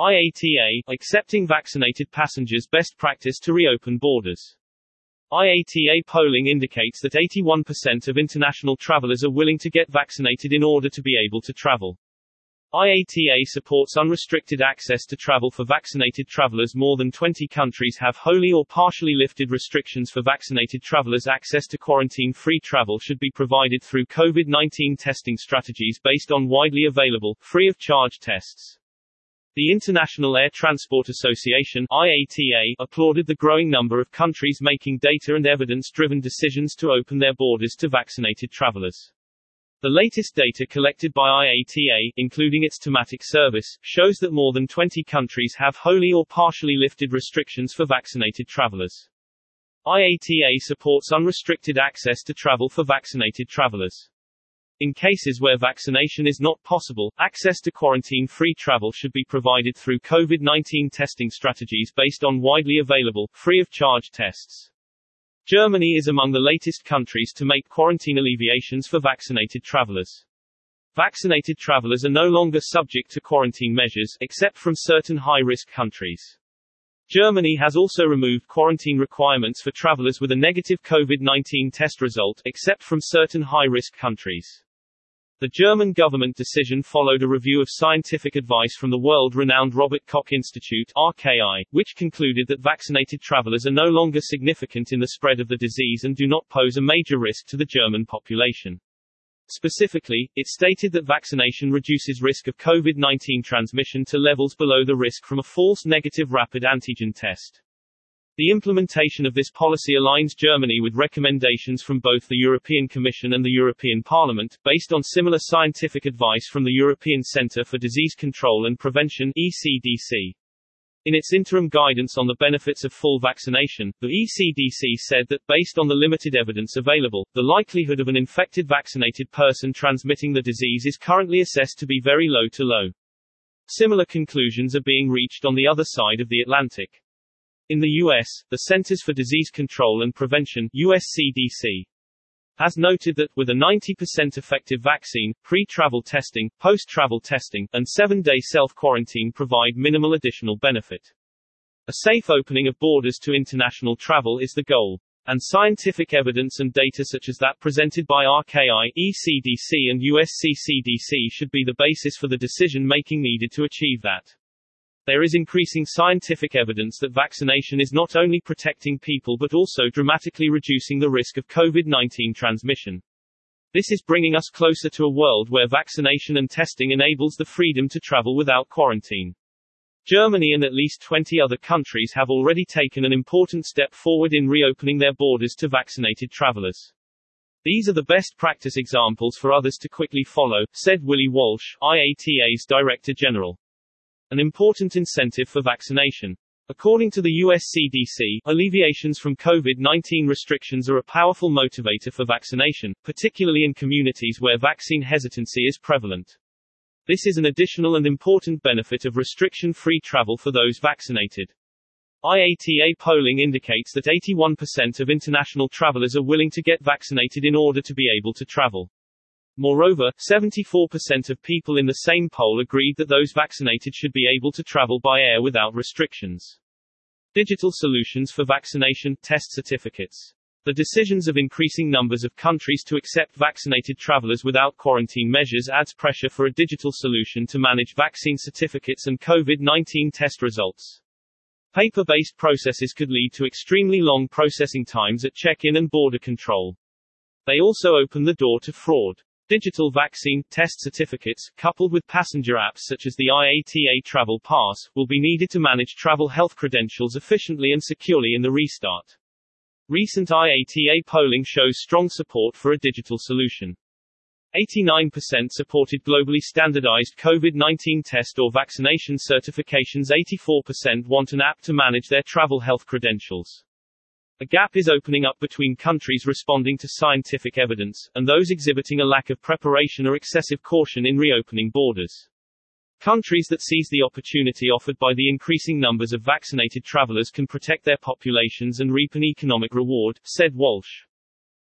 IATA, accepting vaccinated passengers best practice to reopen borders. IATA polling indicates that 81% of international travelers are willing to get vaccinated in order to be able to travel. IATA supports unrestricted access to travel for vaccinated travelers. More than 20 countries have wholly or partially lifted restrictions for vaccinated travelers. Access to quarantine free travel should be provided through COVID 19 testing strategies based on widely available, free of charge tests. The International Air Transport Association IATA applauded the growing number of countries making data and evidence-driven decisions to open their borders to vaccinated travelers. The latest data collected by IATA, including its Timatic service, shows that more than 20 countries have wholly or partially lifted restrictions for vaccinated travelers. IATA supports unrestricted access to travel for vaccinated travelers. In cases where vaccination is not possible, access to quarantine-free travel should be provided through COVID-19 testing strategies based on widely available, free-of-charge tests. Germany is among the latest countries to make quarantine alleviations for vaccinated travelers. Vaccinated travelers are no longer subject to quarantine measures, except from certain high-risk countries. Germany has also removed quarantine requirements for travelers with a negative COVID-19 test result, except from certain high-risk countries. The German government decision followed a review of scientific advice from the world-renowned Robert Koch Institute RKI, which concluded that vaccinated travelers are no longer significant in the spread of the disease and do not pose a major risk to the German population. Specifically, it stated that vaccination reduces risk of COVID-19 transmission to levels below the risk from a false negative rapid antigen test. The implementation of this policy aligns Germany with recommendations from both the European Commission and the European Parliament, based on similar scientific advice from the European Centre for Disease Control and Prevention ECDC. In its interim guidance on the benefits of full vaccination, the ECDC said that, based on the limited evidence available, the likelihood of an infected vaccinated person transmitting the disease is currently assessed to be very low to low. Similar conclusions are being reached on the other side of the Atlantic. In the U.S., the Centers for Disease Control and Prevention USCDC, has noted that, with a 90% effective vaccine, pre-travel testing, post-travel testing, and seven-day self-quarantine provide minimal additional benefit. A safe opening of borders to international travel is the goal. And scientific evidence and data such as that presented by RKI, ECDC and USCDC should be the basis for the decision-making needed to achieve that. There is increasing scientific evidence that vaccination is not only protecting people but also dramatically reducing the risk of COVID-19 transmission. This is bringing us closer to a world where vaccination and testing enables the freedom to travel without quarantine. Germany and at least 20 other countries have already taken an important step forward in reopening their borders to vaccinated travelers. These are the best practice examples for others to quickly follow, said Willie Walsh, IATA's Director General an important incentive for vaccination. According to the US CDC, alleviations from COVID-19 restrictions are a powerful motivator for vaccination, particularly in communities where vaccine hesitancy is prevalent. This is an additional and important benefit of restriction-free travel for those vaccinated. IATA polling indicates that 81% of international travelers are willing to get vaccinated in order to be able to travel. Moreover, 74% of people in the same poll agreed that those vaccinated should be able to travel by air without restrictions. Digital solutions for vaccination test certificates. The decisions of increasing numbers of countries to accept vaccinated travelers without quarantine measures adds pressure for a digital solution to manage vaccine certificates and COVID-19 test results. Paper-based processes could lead to extremely long processing times at check-in and border control. They also open the door to fraud. Digital vaccine test certificates, coupled with passenger apps such as the IATA Travel Pass, will be needed to manage travel health credentials efficiently and securely in the restart. Recent IATA polling shows strong support for a digital solution. 89% supported globally standardized COVID-19 test or vaccination certifications 84% want an app to manage their travel health credentials. A gap is opening up between countries responding to scientific evidence, and those exhibiting a lack of preparation or excessive caution in reopening borders. Countries that seize the opportunity offered by the increasing numbers of vaccinated travelers can protect their populations and reap an economic reward, said Walsh.